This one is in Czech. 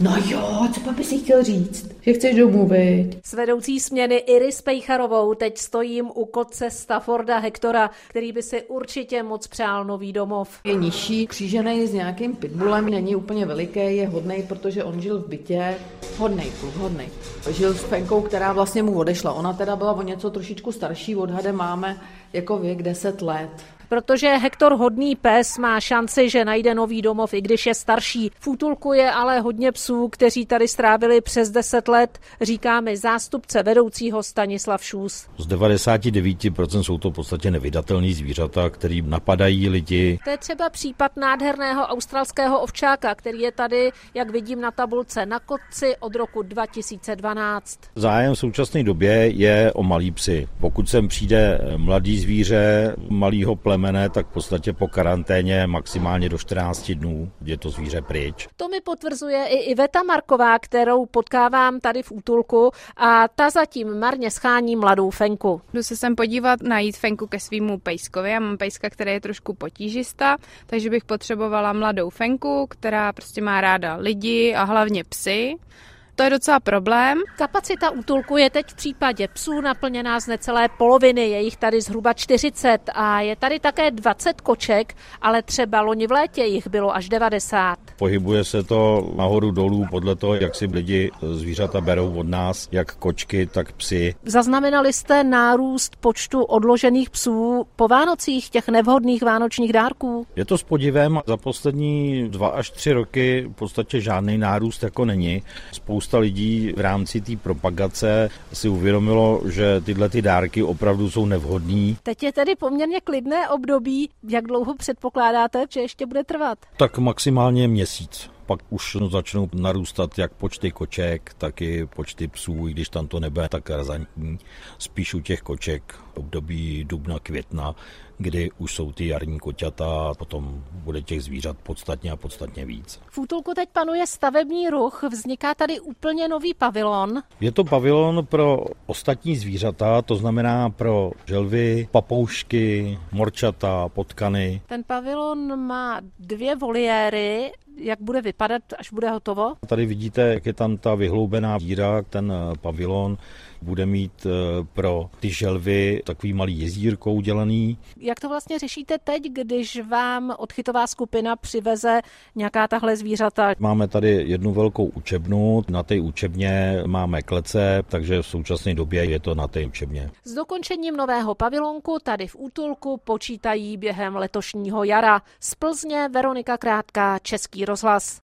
No jo, co by si chtěl říct? Že chceš domů, viď? S vedoucí směny Iris Pejcharovou teď stojím u kotce Stafforda Hektora, který by si určitě moc přál nový domov. Je nižší, křížený s nějakým pitbullem, není úplně veliký, je hodnej, protože on žil v bytě. Hodnej, kluk, hodnej. Žil s Fenkou, která vlastně mu odešla. Ona teda byla o něco trošičku starší, odhadem máme jako věk 10 let protože Hektor hodný pes má šanci, že najde nový domov, i když je starší. V útulku je ale hodně psů, kteří tady strávili přes 10 let, říká mi zástupce vedoucího Stanislav Šus. Z 99% jsou to v podstatě nevydatelný zvířata, který napadají lidi. To je třeba případ nádherného australského ovčáka, který je tady, jak vidím na tabulce, na kotci od roku 2012. Zájem v současné době je o malý psy. Pokud sem přijde mladý zvíře, malýho pleme, plemene, tak v podstatě po karanténě maximálně do 14 dnů je to zvíře pryč. To mi potvrzuje i Iveta Marková, kterou potkávám tady v útulku a ta zatím marně schání mladou Fenku. Jdu se sem podívat najít Fenku ke svýmu pejskovi. Já mám pejska, který je trošku potížista, takže bych potřebovala mladou Fenku, která prostě má ráda lidi a hlavně psy to je docela problém. Kapacita útulku je teď v případě psů naplněná z necelé poloviny, je jich tady zhruba 40 a je tady také 20 koček, ale třeba loni v létě jich bylo až 90. Pohybuje se to nahoru dolů podle toho, jak si lidi zvířata berou od nás, jak kočky, tak psy. Zaznamenali jste nárůst počtu odložených psů po Vánocích, těch nevhodných vánočních dárků? Je to s podivem, za poslední dva až tři roky v podstatě žádný nárůst jako není. Spousta spousta lidí v rámci té propagace si uvědomilo, že tyhle ty dárky opravdu jsou nevhodné. Teď je tedy poměrně klidné období. Jak dlouho předpokládáte, že ještě bude trvat? Tak maximálně měsíc pak už začnou narůstat jak počty koček, tak i počty psů, i když tam to nebude tak razantní. Spíš u těch koček období dubna, května, kdy už jsou ty jarní koťata a potom bude těch zvířat podstatně a podstatně víc. V útulku teď panuje stavební ruch, vzniká tady úplně nový pavilon. Je to pavilon pro ostatní zvířata, to znamená pro želvy, papoušky, morčata, potkany. Ten pavilon má dvě voliéry, jak bude vypadat, až bude hotovo? Tady vidíte, jak je tam ta vyhloubená díra, ten pavilon bude mít eh, pro ty želvy takový malý jezírko udělaný. Jak to vlastně řešíte teď, když vám odchytová skupina přiveze nějaká tahle zvířata? Máme tady jednu velkou učebnu, na té učebně máme klece, takže v současné době je to na té učebně. S dokončením nového pavilonku tady v útulku počítají během letošního jara. Z Plzně Veronika Krátká, Český rozhlas.